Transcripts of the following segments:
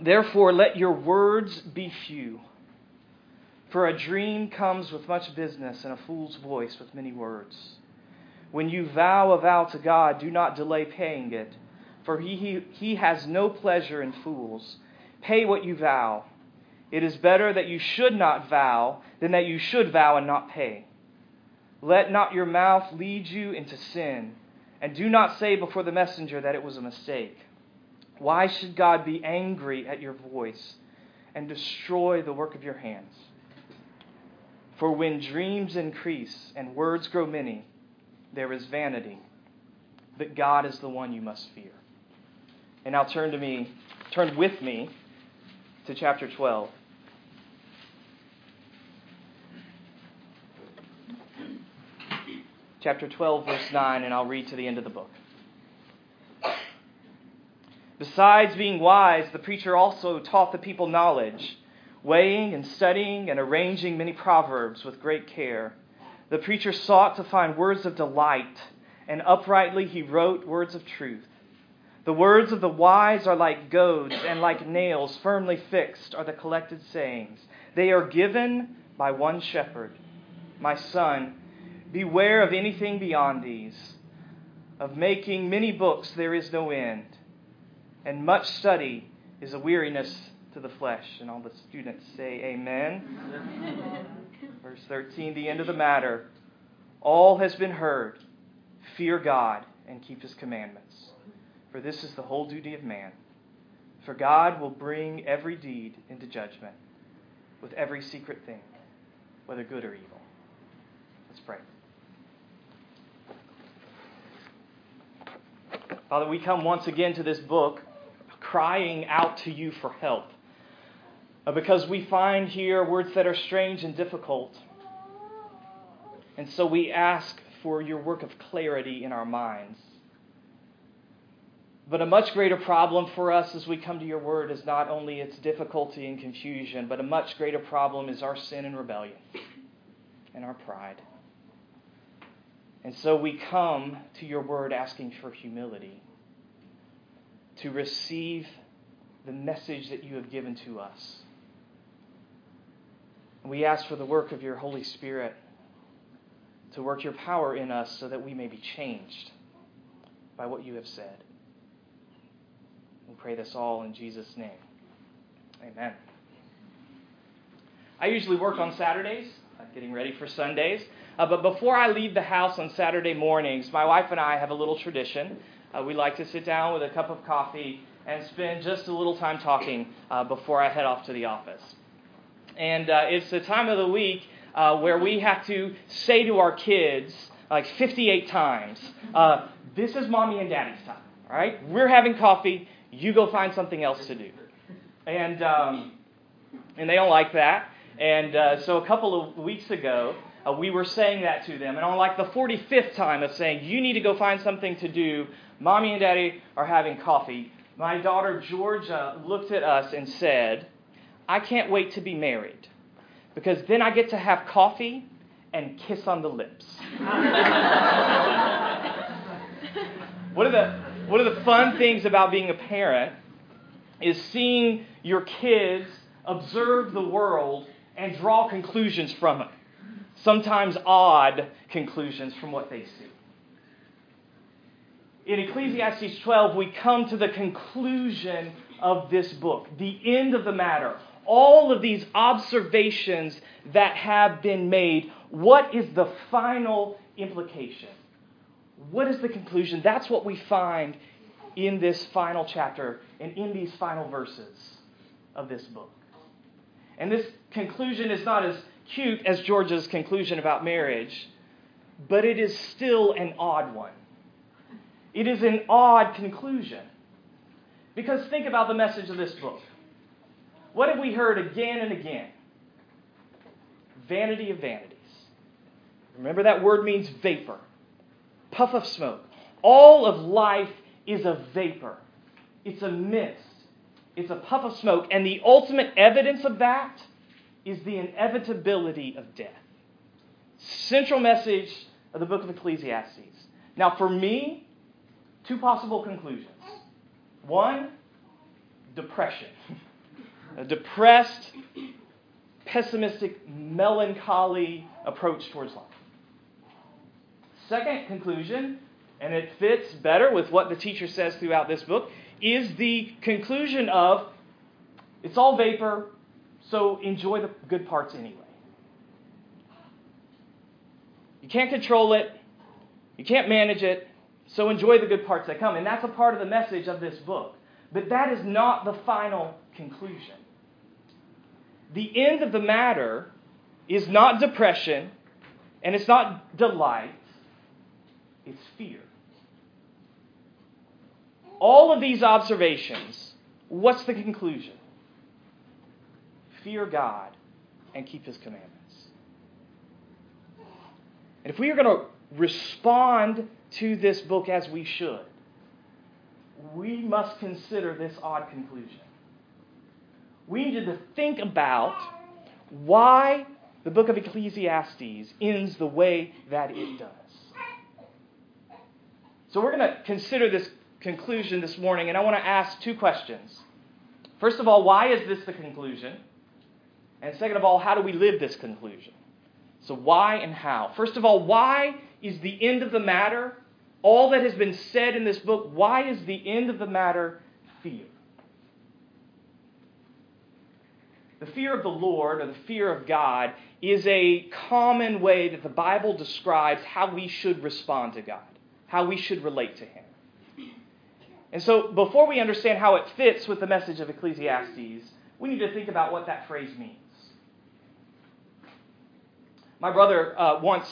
Therefore, let your words be few. For a dream comes with much business, and a fool's voice with many words. When you vow a vow to God, do not delay paying it, for he, he, he has no pleasure in fools. Pay what you vow. It is better that you should not vow than that you should vow and not pay. Let not your mouth lead you into sin, and do not say before the messenger that it was a mistake. Why should God be angry at your voice and destroy the work of your hands? For when dreams increase and words grow many, there is vanity. But God is the one you must fear. And now turn to me, turn with me to chapter 12. Chapter 12, verse 9, and I'll read to the end of the book. Besides being wise, the preacher also taught the people knowledge, weighing and studying and arranging many proverbs with great care. The preacher sought to find words of delight, and uprightly he wrote words of truth. The words of the wise are like goads, and like nails firmly fixed are the collected sayings. They are given by one shepherd. My son, beware of anything beyond these. Of making many books there is no end, and much study is a weariness to the flesh. And all the students say, Amen. Verse 13, the end of the matter. All has been heard. Fear God and keep his commandments. For this is the whole duty of man. For God will bring every deed into judgment with every secret thing, whether good or evil. Let's pray. Father, we come once again to this book crying out to you for help uh, because we find here words that are strange and difficult. And so we ask for your work of clarity in our minds. But a much greater problem for us as we come to your word is not only its difficulty and confusion, but a much greater problem is our sin and rebellion and our pride. And so we come to your word asking for humility to receive the message that you have given to us. And we ask for the work of your Holy Spirit to work your power in us so that we may be changed by what you have said. We pray this all in Jesus' name. Amen. I usually work on Saturdays, uh, getting ready for Sundays. Uh, but before I leave the house on Saturday mornings, my wife and I have a little tradition. Uh, we like to sit down with a cup of coffee and spend just a little time talking uh, before I head off to the office. And uh, it's the time of the week uh, where we have to say to our kids, like 58 times, This is mommy and daddy's time. All right? We're having coffee you go find something else to do. And, um, and they don't like that. And uh, so a couple of weeks ago, uh, we were saying that to them. And on like the 45th time of saying, you need to go find something to do, mommy and daddy are having coffee. My daughter Georgia looked at us and said, I can't wait to be married because then I get to have coffee and kiss on the lips. what are the one of the fun things about being a parent is seeing your kids observe the world and draw conclusions from it. Sometimes odd conclusions from what they see. In Ecclesiastes 12, we come to the conclusion of this book, the end of the matter. All of these observations that have been made, what is the final implication? What is the conclusion? That's what we find in this final chapter and in these final verses of this book. And this conclusion is not as cute as Georgia's conclusion about marriage, but it is still an odd one. It is an odd conclusion. Because think about the message of this book. What have we heard again and again? Vanity of vanities. Remember that word means vapor puff of smoke. All of life is a vapor, it's a mist, it's a puff of smoke. And the ultimate evidence of that is the inevitability of death. Central message of the book of Ecclesiastes. Now, for me, two possible conclusions. One, depression. a depressed, pessimistic, melancholy approach towards life. Second conclusion, and it fits better with what the teacher says throughout this book, is the conclusion of it's all vapor, so enjoy the good parts anyway. You can't control it, you can't manage it, so enjoy the good parts that come. And that's a part of the message of this book. But that is not the final conclusion. The end of the matter is not depression and it's not delight, it's fear. All of these observations, what's the conclusion? Fear God and keep His commandments. And if we are going to respond to this book as we should, we must consider this odd conclusion. We need to think about why the book of Ecclesiastes ends the way that it does. So we're going to consider this conclusion this morning, and I want to ask two questions. First of all, why is this the conclusion? And second of all, how do we live this conclusion? So, why and how? First of all, why is the end of the matter, all that has been said in this book, why is the end of the matter fear? The fear of the Lord, or the fear of God, is a common way that the Bible describes how we should respond to God, how we should relate to Him. And so, before we understand how it fits with the message of Ecclesiastes, we need to think about what that phrase means. My brother uh, once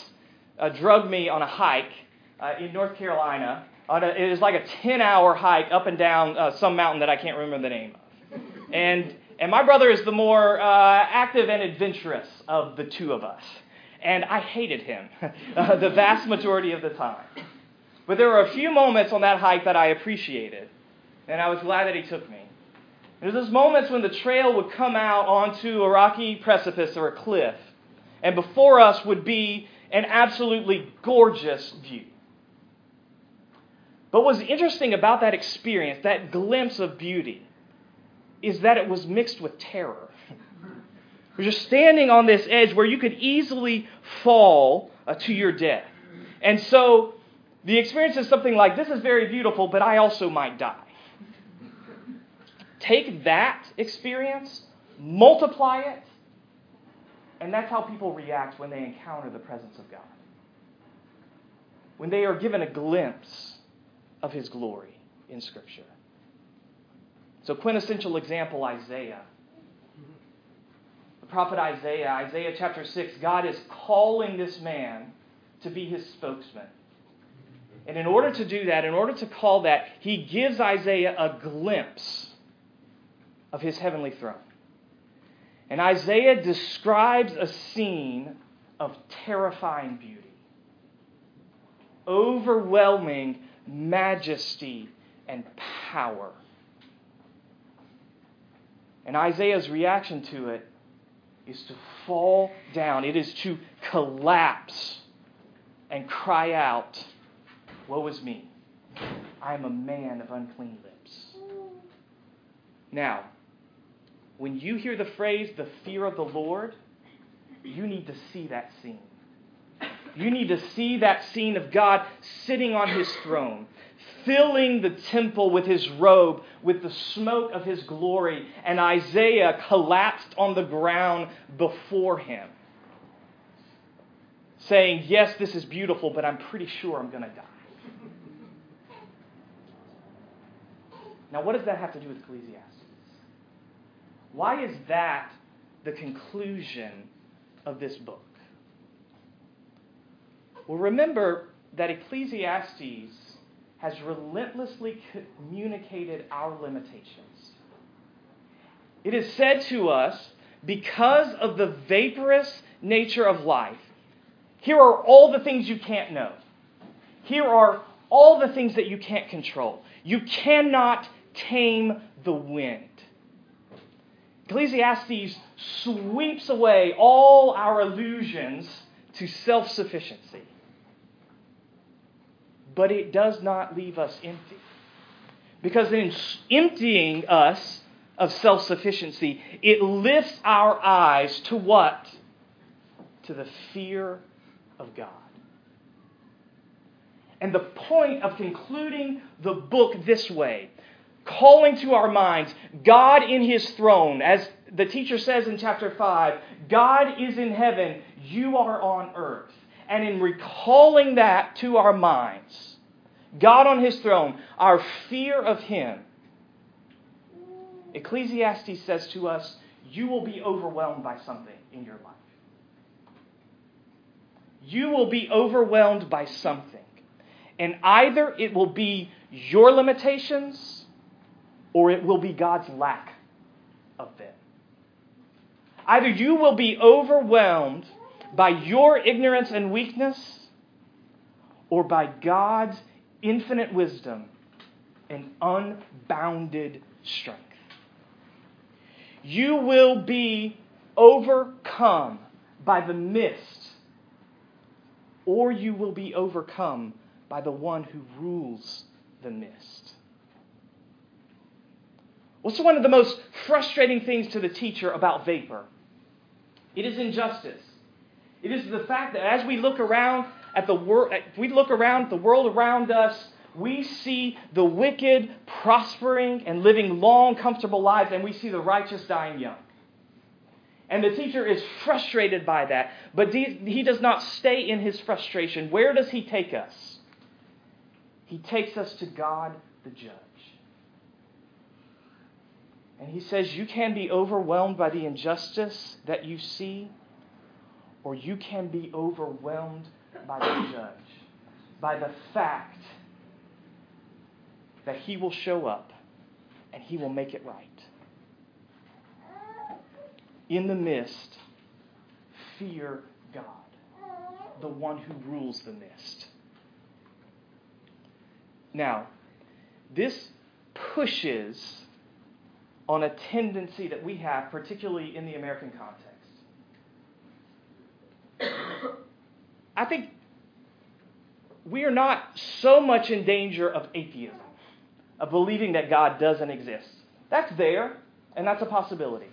uh, drugged me on a hike uh, in North Carolina. A, it was like a 10 hour hike up and down uh, some mountain that I can't remember the name of. And, and my brother is the more uh, active and adventurous of the two of us. And I hated him uh, the vast majority of the time. But there were a few moments on that hike that I appreciated. And I was glad that he took me. There There's those moments when the trail would come out onto a rocky precipice or a cliff and before us would be an absolutely gorgeous view. But what's interesting about that experience, that glimpse of beauty, is that it was mixed with terror. You're standing on this edge where you could easily fall uh, to your death. And so the experience is something like this is very beautiful, but I also might die. Take that experience, multiply it, and that's how people react when they encounter the presence of God. When they are given a glimpse of His glory in Scripture. So, quintessential example Isaiah. The prophet Isaiah, Isaiah chapter 6, God is calling this man to be his spokesman. And in order to do that, in order to call that, he gives Isaiah a glimpse of his heavenly throne. And Isaiah describes a scene of terrifying beauty, overwhelming majesty and power. And Isaiah's reaction to it is to fall down, it is to collapse and cry out, Woe is me! I am a man of unclean lips. Now, when you hear the phrase, the fear of the Lord, you need to see that scene. You need to see that scene of God sitting on his throne, filling the temple with his robe, with the smoke of his glory, and Isaiah collapsed on the ground before him, saying, Yes, this is beautiful, but I'm pretty sure I'm going to die. Now, what does that have to do with Ecclesiastes? Why is that the conclusion of this book? Well, remember that Ecclesiastes has relentlessly communicated our limitations. It is said to us, because of the vaporous nature of life, here are all the things you can't know. Here are all the things that you can't control. You cannot tame the wind. Ecclesiastes sweeps away all our illusions to self sufficiency. But it does not leave us empty. Because in emptying us of self sufficiency. It lifts our eyes to what? To the fear of God. And the point of concluding the book this way, calling to our minds God in his throne, as the teacher says in chapter 5, God is in heaven, you are on earth. And in recalling that to our minds, God on his throne, our fear of him, Ecclesiastes says to us, you will be overwhelmed by something in your life. You will be overwhelmed by something. And either it will be your limitations or it will be God's lack of them. Either you will be overwhelmed by your ignorance and weakness or by God's infinite wisdom and unbounded strength. You will be overcome by the mist, or you will be overcome by the one who rules the mist. What's one of the most frustrating things to the teacher about vapor? It is injustice. It is the fact that as we look around at the world, we look around the world around us, we see the wicked prospering and living long, comfortable lives, and we see the righteous dying young. And the teacher is frustrated by that, but he does not stay in his frustration. Where does he take us? He takes us to God the judge. And he says, You can be overwhelmed by the injustice that you see, or you can be overwhelmed by the judge, by the fact that he will show up and he will make it right. In the mist, fear God, the one who rules the mist. Now, this pushes on a tendency that we have, particularly in the American context. I think we are not so much in danger of atheism, of believing that God doesn't exist. That's there, and that's a possibility.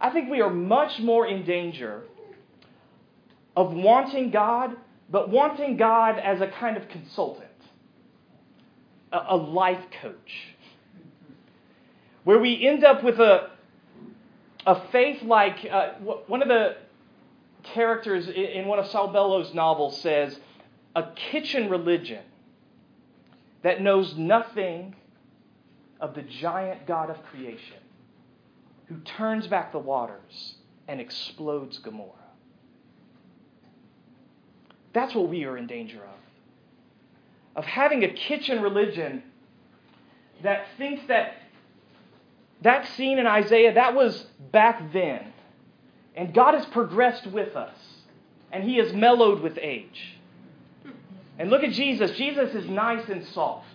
I think we are much more in danger of wanting God, but wanting God as a kind of consultant a, life coach, where we end up with a, a faith like uh, one of the characters in one of Saul Bellow's novels says, a kitchen religion that knows nothing of the giant God of creation who turns back the waters and explodes Gomorrah. That's what we are in danger of of having a kitchen religion that thinks that that scene in Isaiah, that was back then. And God has progressed with us, and He has mellowed with age. And look at Jesus. Jesus is nice and soft.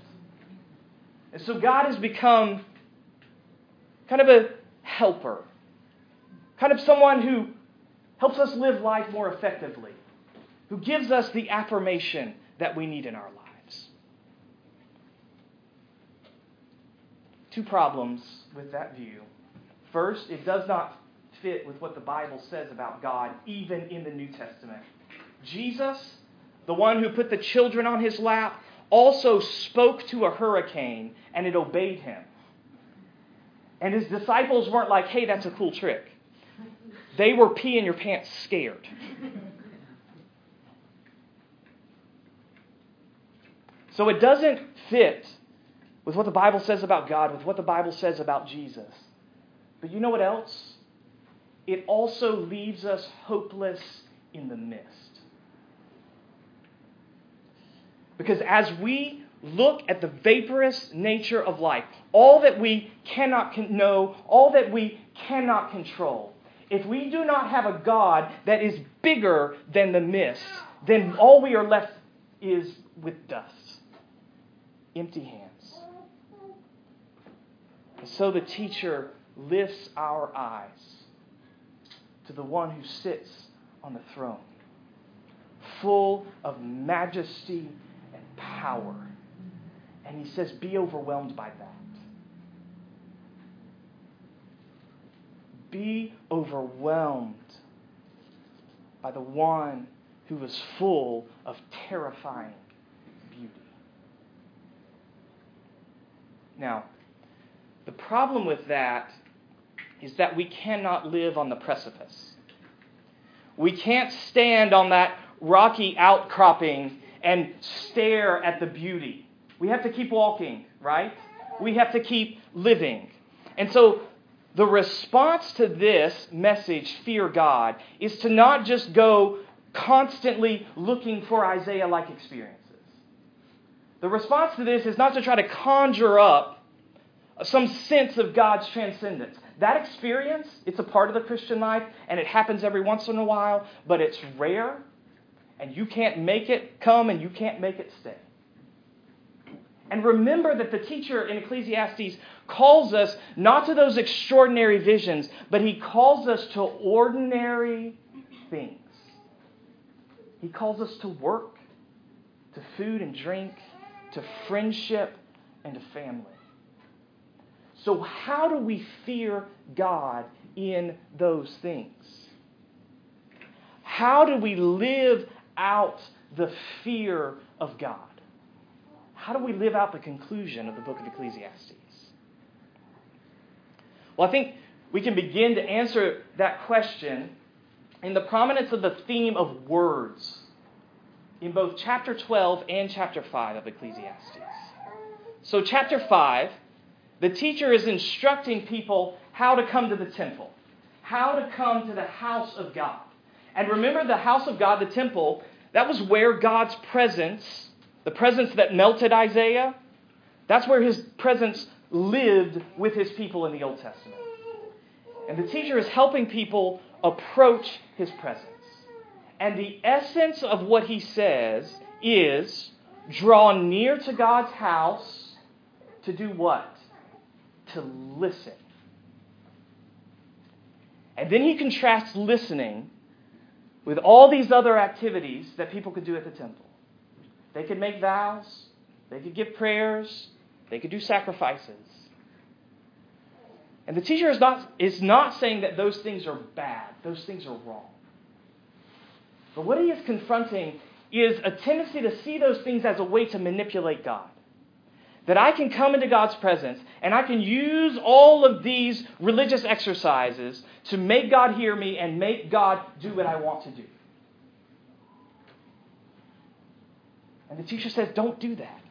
And so God has become kind of a helper, kind of someone who helps us live life more effectively, who gives us the affirmation that we need in our lives. two problems with that view. First, it does not fit with what the Bible says about God, even in the New Testament. Jesus, the one who put the children on his lap, also spoke to a hurricane and it obeyed him. And his disciples weren't like, hey, that's a cool trick. They were pee in your pants scared. So it doesn't fit with what the Bible says about God, with what the Bible says about Jesus. But you know what else? It also leaves us hopeless in the mist. Because as we look at the vaporous nature of life, all that we cannot know, all that we cannot control, if we do not have a God that is bigger than the mist, then all we are left is with dust, empty hands. And so the teacher lifts our eyes to the one who sits on the throne, full of majesty and power. And he says, Be overwhelmed by that. be overwhelmed by the one who was full of terrifying beauty. Now, the problem with that is that we cannot live on the precipice. We can't stand on that rocky outcropping and stare at the beauty. We have to keep walking, right? We have to keep living. And so the response to this message, fear God, is to not just go constantly looking for Isaiah like experiences. The response to this is not to try to conjure up some sense of God's transcendence. That experience, it's a part of the Christian life, and it happens every once in a while, but it's rare, and you can't make it come and you can't make it stay. And remember that the teacher in Ecclesiastes calls us not to those extraordinary visions, but he calls us to ordinary things. He calls us to work, to food and drink, to friendship, and to family. So, how do we fear God in those things? How do we live out the fear of God? How do we live out the conclusion of the book of Ecclesiastes? Well, I think we can begin to answer that question in the prominence of the theme of words in both chapter 12 and chapter 5 of Ecclesiastes. So, chapter 5, the teacher is instructing people how to come to the temple, how to come to the house of God. And remember, the house of God, the temple, that was where God's presence, the presence that melted Isaiah, that's where his presence lived with his people in the Old Testament. And the teacher is helping people approach his presence. And the essence of what he says is draw near to God's house to do what? To listen. And then he contrasts listening with all these other activities that people could do at the temple. They could make vows, they could give prayers, they could do sacrifices. And the teacher is not, is not saying that those things are bad, those things are wrong. But what he is confronting is a tendency to see those things as a way to manipulate God. That I can come into God's presence and I can use all of these religious exercises to make God hear me and make God do what I want to do. And the teacher says, don't do that.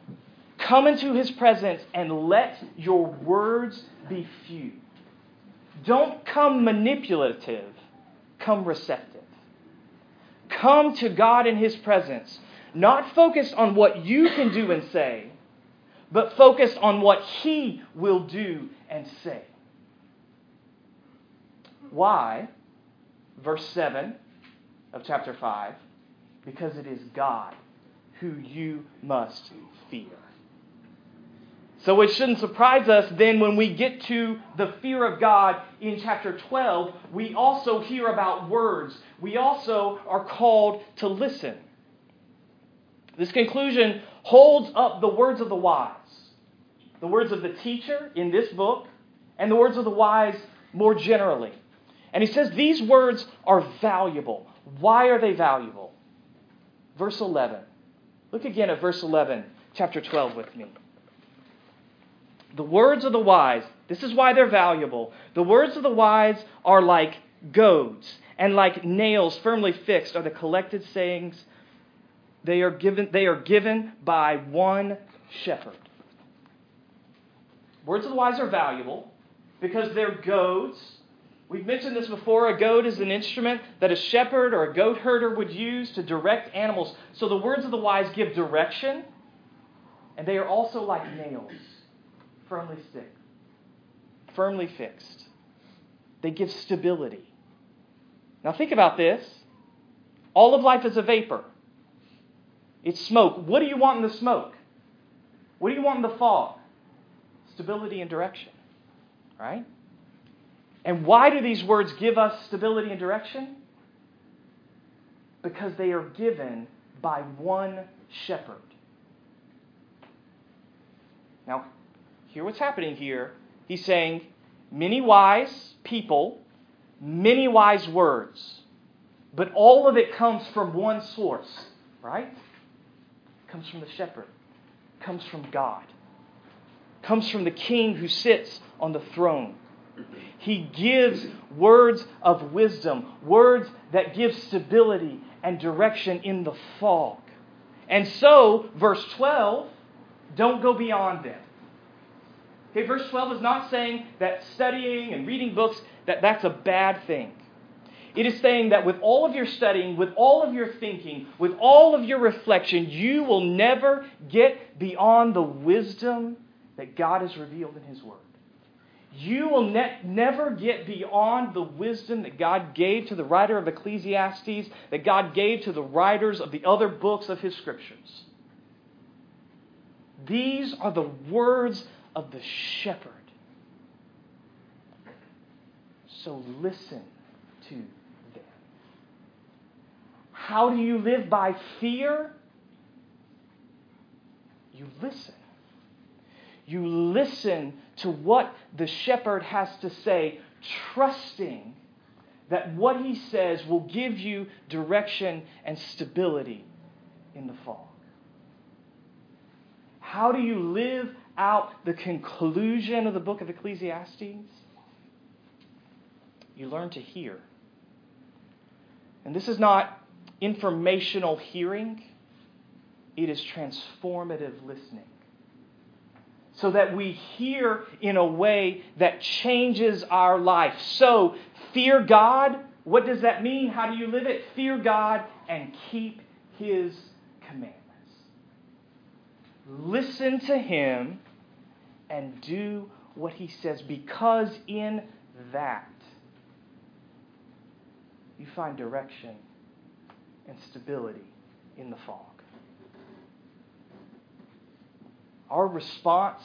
Come into his presence and let your words be few. Don't come manipulative, come receptive. Come to God in his presence, not focused on what you can do and say, but focused on what he will do and say. Why? Verse 7 of chapter 5 because it is God who you must fear. So it shouldn't surprise us then when we get to the fear of God in chapter 12, we also hear about words. We also are called to listen. This conclusion holds up the words of the wise, the words of the teacher in this book, and the words of the wise more generally. And he says these words are valuable. Why are they valuable? Verse 11. Look again at verse 11, chapter 12 with me. The words of the wise, this is why they're valuable. The words of the wise are like goads, and like nails firmly fixed are the collected sayings. They are given, they are given by one shepherd. Words of the wise are valuable because they're goads. We've mentioned this before. A goad is an instrument that a shepherd or a goat herder would use to direct animals. So the words of the wise give direction, and they are also like nails firmly stick, firmly fixed. They give stability. Now think about this. All of life is a vapor. It's smoke. What do you want in the smoke? What do you want in the fog? Stability and direction. Right? And why do these words give us stability and direction? Because they are given by one shepherd. Now, hear what's happening here. He's saying many wise people many wise words, but all of it comes from one source, right? Comes from the shepherd, comes from God, comes from the king who sits on the throne. He gives words of wisdom, words that give stability and direction in the fog. And so, verse 12, don't go beyond them. Okay, verse 12 is not saying that studying and reading books that that's a bad thing. It is saying that with all of your studying, with all of your thinking, with all of your reflection, you will never get beyond the wisdom that God has revealed in His Word. You will ne- never get beyond the wisdom that God gave to the writer of Ecclesiastes, that God gave to the writers of the other books of His Scriptures. These are the words of the shepherd. So listen to. How do you live by fear? You listen. You listen to what the shepherd has to say, trusting that what he says will give you direction and stability in the fog. How do you live out the conclusion of the book of Ecclesiastes? You learn to hear. And this is not informational hearing, it is transformative listening. So that we hear in a way that changes our life. So, fear God. What does that mean? How do you live it? Fear God and keep His commandments. Listen to Him and do what He says, because in that you find direction and stability in the fog. Our response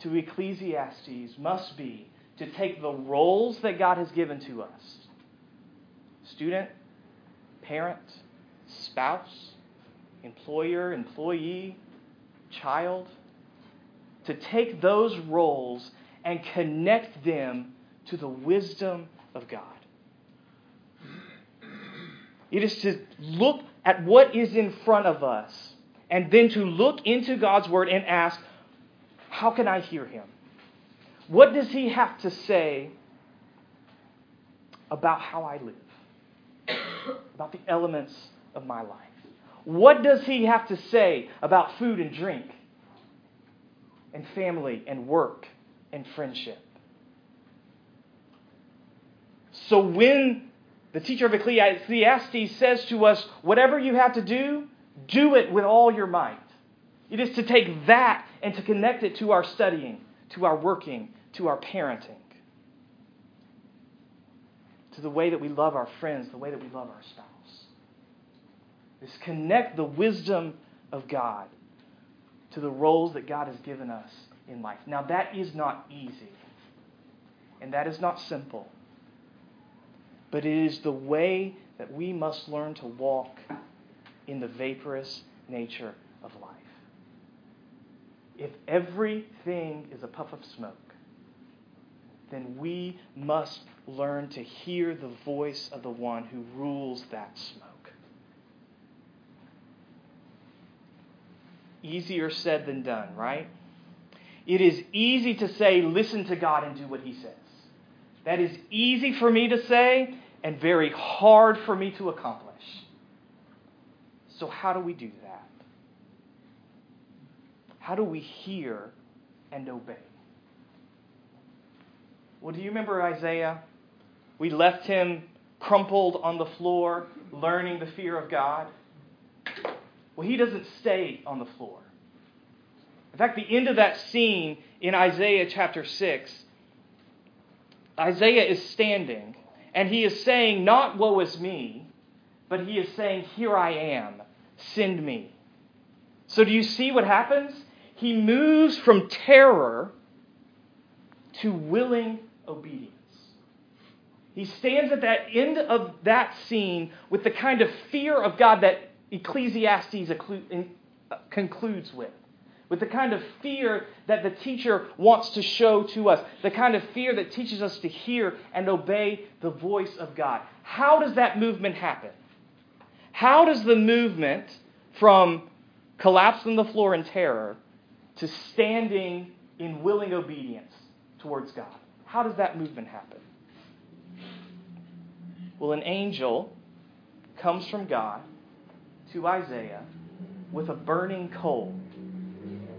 to Ecclesiastes must be to take the roles that God has given to us student, parent, spouse, employer, employee, child to take those roles and connect them to the wisdom of God. It is to look at what is in front of us and then to look into God's Word and ask, How can I hear Him? What does He have to say about how I live? about the elements of my life? What does He have to say about food and drink, and family and work and friendship? So when the teacher of Ecclesiastes says to us, whatever you have to do, do it with all your might. It is to take that and to connect it to our studying, to our working, to our parenting, to the way that we love our friends, the way that we love our spouse. Is connect the wisdom of God to the roles that God has given us in life. Now, that is not easy, and that is not simple but it is the way that we must learn to walk in the vaporous nature of life. If everything is a puff of smoke, then we must learn to hear the voice of the one who rules that smoke. Easier said than done, right? It is easy to say, listen to God and do what He says. That is easy for me to say and very hard for me to accomplish. So, how do we do that? How do we hear and obey? Well, do you remember Isaiah? We left him crumpled on the floor, learning the fear of God. Well, he doesn't stay on the floor. In fact, the end of that scene in Isaiah chapter 6 Isaiah is standing, and he is saying, Not woe is me, but he is saying, Here I am, send me. So, do you see what happens? He moves from terror to willing obedience. He stands at that end of that scene with the kind of fear of God that Ecclesiastes concludes with with the kind of fear that the teacher wants to show to us, the kind of fear that teaches us to hear and obey the voice of God. How does that movement happen? How does the movement from collapsing the floor in terror to standing in willing obedience towards God? How does that movement happen? Well, an angel comes from God to Isaiah with a burning coal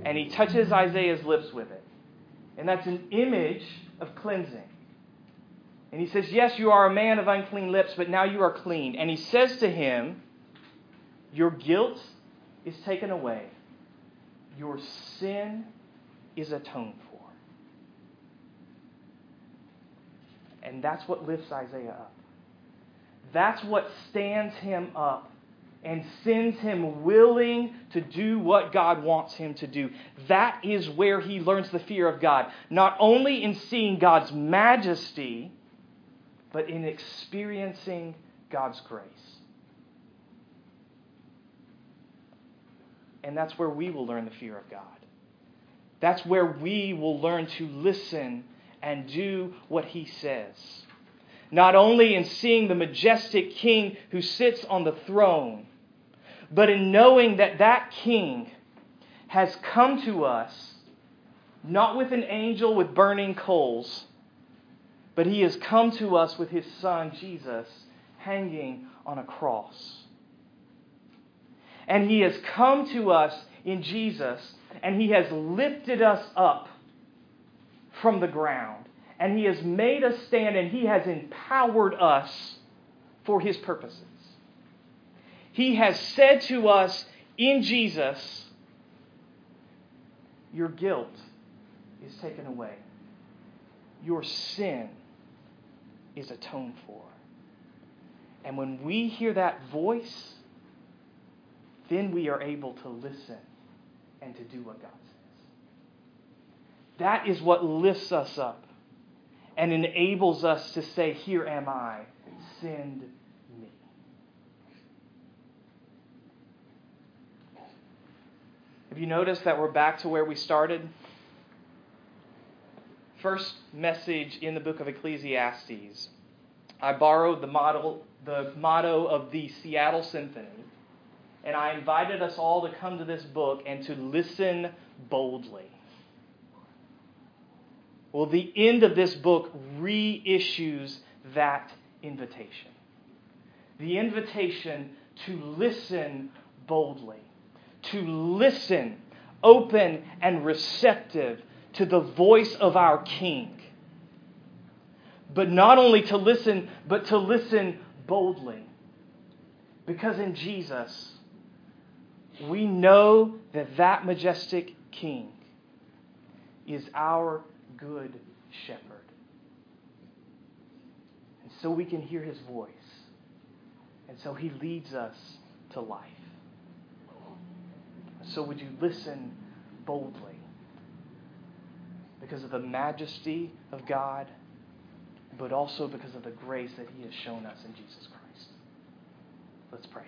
and he touches Isaiah's lips with it. And that's an image of cleansing. And he says, Yes, you are a man of unclean lips, but now you are clean. And he says to him, Your guilt is taken away, your sin is atoned for. And that's what lifts Isaiah up. That's what stands him up and sends him willing to do what God wants him to do. That is where he learns the fear of God, not only in seeing God's majesty, but in experiencing God's grace. And that's where we will learn the fear of God. That's where we will learn to listen and do what he says. Not only in seeing the majestic king who sits on the throne, but in knowing that that king has come to us not with an angel with burning coals, but he has come to us with his son Jesus hanging on a cross. And he has come to us in Jesus, and he has lifted us up from the ground. And he has made us stand, and he has empowered us for his purposes. He has said to us in Jesus, Your guilt is taken away, your sin is atoned for. And when we hear that voice, then we are able to listen and to do what God says. That is what lifts us up and enables us to say, Here am I, send Have you noticed that we're back to where we started? First message in the book of Ecclesiastes. I borrowed the model, the motto of the Seattle Symphony, and I invited us all to come to this book and to listen boldly. Well, the end of this book reissues that invitation. The invitation to listen boldly to listen, open and receptive to the voice of our King. But not only to listen, but to listen boldly. Because in Jesus, we know that that majestic King is our good shepherd. And so we can hear his voice. And so he leads us to life. So would you listen boldly? Because of the majesty of God, but also because of the grace that He has shown us in Jesus Christ. Let's pray.